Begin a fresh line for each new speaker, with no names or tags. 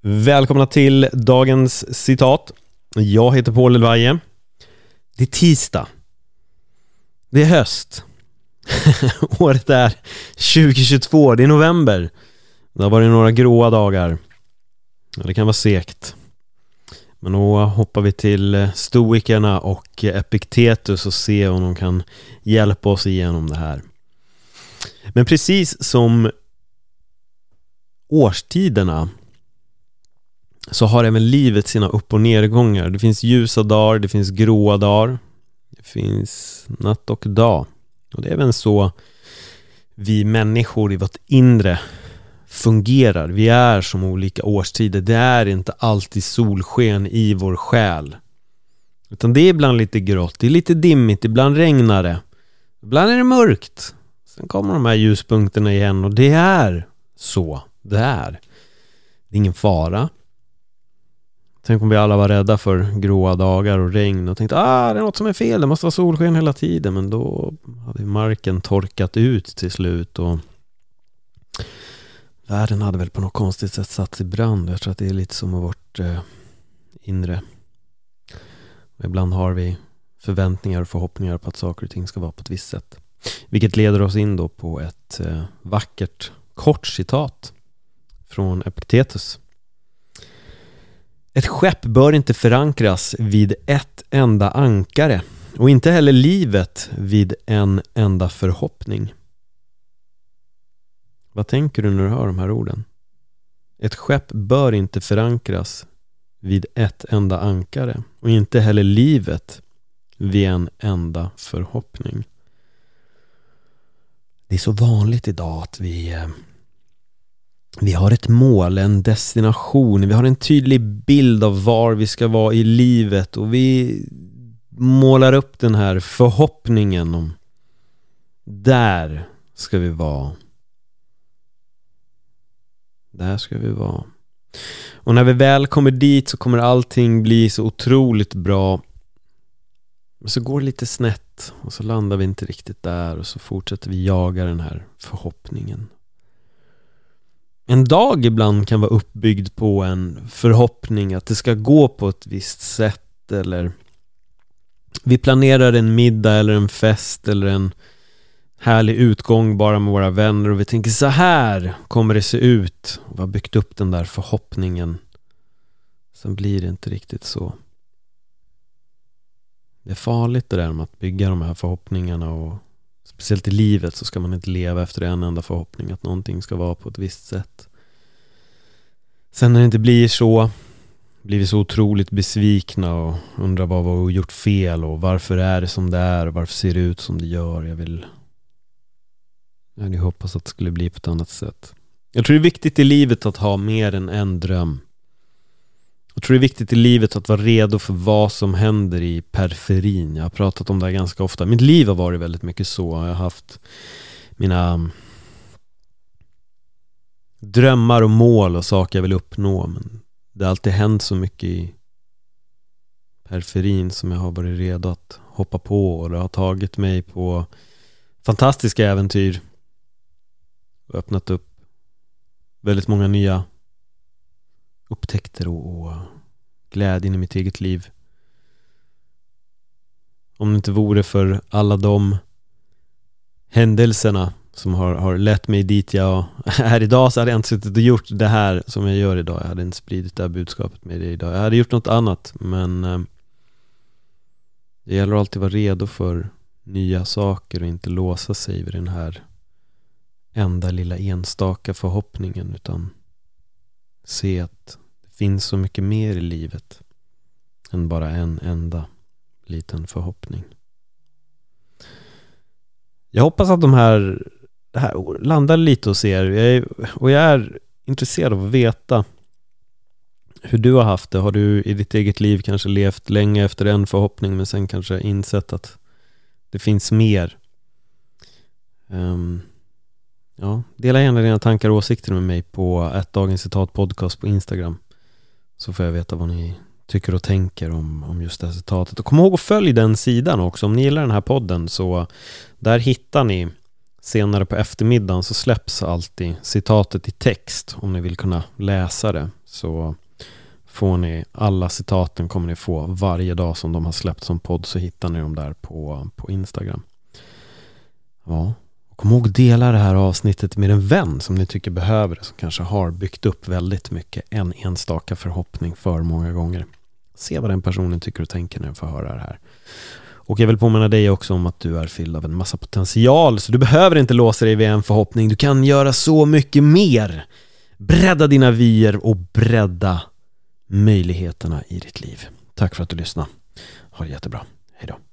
Välkomna till dagens citat. Jag heter Paul Elvaje. Det är tisdag. Det är höst. Året är 2022, det är november. Det har varit några gråa dagar. Det kan vara segt. Men då hoppar vi till eh, stoikerna och eh, Epiktetus och ser om de kan hjälpa oss igenom det här. Men precis som årstiderna så har även livet sina upp och nedgångar. Det finns ljusa dagar, det finns gråa dagar. Det finns natt och dag. Och det är även så vi människor i vårt inre fungerar. Vi är som olika årstider. Det är inte alltid solsken i vår själ. Utan det är ibland lite grått, det är lite dimmigt, ibland regnar det. Ibland är det mörkt. Sen kommer de här ljuspunkterna igen och det är så det är. Det är ingen fara. Tänk om vi alla var rädda för gråa dagar och regn och tänkte ah, det är något som är fel, det måste vara solsken hela tiden. Men då hade marken torkat ut till slut och världen hade väl på något konstigt sätt satts i brand. Jag tror att det är lite som vårt eh, inre. Ibland har vi förväntningar och förhoppningar på att saker och ting ska vara på ett visst sätt. Vilket leder oss in då på ett eh, vackert kort citat från Epiktetus. Ett skepp bör inte förankras vid ett enda ankare och inte heller livet vid en enda förhoppning. Vad tänker du när du hör de här orden? Ett skepp bör inte förankras vid ett enda ankare och inte heller livet vid en enda förhoppning. Det är så vanligt idag att vi eh, vi har ett mål, en destination, vi har en tydlig bild av var vi ska vara i livet och vi målar upp den här förhoppningen om där ska vi vara. Där ska vi vara. Och när vi väl kommer dit så kommer allting bli så otroligt bra. Men så går det lite snett och så landar vi inte riktigt där och så fortsätter vi jaga den här förhoppningen en dag ibland kan vara uppbyggd på en förhoppning att det ska gå på ett visst sätt eller vi planerar en middag eller en fest eller en härlig utgång bara med våra vänner och vi tänker så här kommer det se ut. Och vi har byggt upp den där förhoppningen. Sen blir det inte riktigt så. Det är farligt det där med att bygga de här förhoppningarna och Speciellt i livet så ska man inte leva efter en enda förhoppning att någonting ska vara på ett visst sätt. Sen när det inte blir så blir vi så otroligt besvikna och undrar vad vi har gjort fel och varför är det som det är och varför ser det ut som det gör. Jag vill jag hade hoppats att det skulle bli på ett annat sätt. Jag tror det är viktigt i livet att ha mer än en dröm. Jag tror det är viktigt i livet att vara redo för vad som händer i periferin. Jag har pratat om det här ganska ofta. Mitt liv har varit väldigt mycket så. Jag har haft mina mm, drömmar och mål och saker jag vill uppnå. Men det har alltid hänt så mycket i periferin som jag har varit redo att hoppa på och det har tagit mig på fantastiska äventyr och öppnat upp väldigt många nya upptäckter och, och glädjen i mitt eget liv. Om det inte vore för alla de händelserna som har, har lett mig dit jag är idag så hade jag inte suttit och gjort det här som jag gör idag. Jag hade inte spridit det här budskapet med dig idag. Jag hade gjort något annat men eh, det gäller att alltid vara redo för nya saker och inte låsa sig vid den här enda lilla enstaka förhoppningen utan se att det finns så mycket mer i livet än bara en enda liten förhoppning. Jag hoppas att de här, det här landar lite hos er jag är, och jag är intresserad av att veta hur du har haft det. Har du i ditt eget liv kanske levt länge efter en förhoppning men sen kanske insett att det finns mer? Um, ja, dela gärna dina tankar och åsikter med mig på ett Dagens Citat Podcast på Instagram. Så får jag veta vad ni tycker och tänker om, om just det här citatet. Och kom ihåg att följ den sidan också. Om ni gillar den här podden så där hittar ni senare på eftermiddagen så släpps alltid citatet i text om ni vill kunna läsa det. Så får ni alla citaten kommer ni få varje dag som de har släppt som podd så hittar ni dem där på, på Instagram. Ja, kom ihåg att dela det här avsnittet med en vän som ni tycker behöver det som kanske har byggt upp väldigt mycket en enstaka förhoppning för många gånger. Se vad den personen tycker och tänker när den får höra det här. Och jag vill påminna dig också om att du är fylld av en massa potential, så du behöver inte låsa dig vid en förhoppning. Du kan göra så mycket mer. Bredda dina vyer och bredda möjligheterna i ditt liv. Tack för att du lyssnade. Ha det jättebra. Hej då.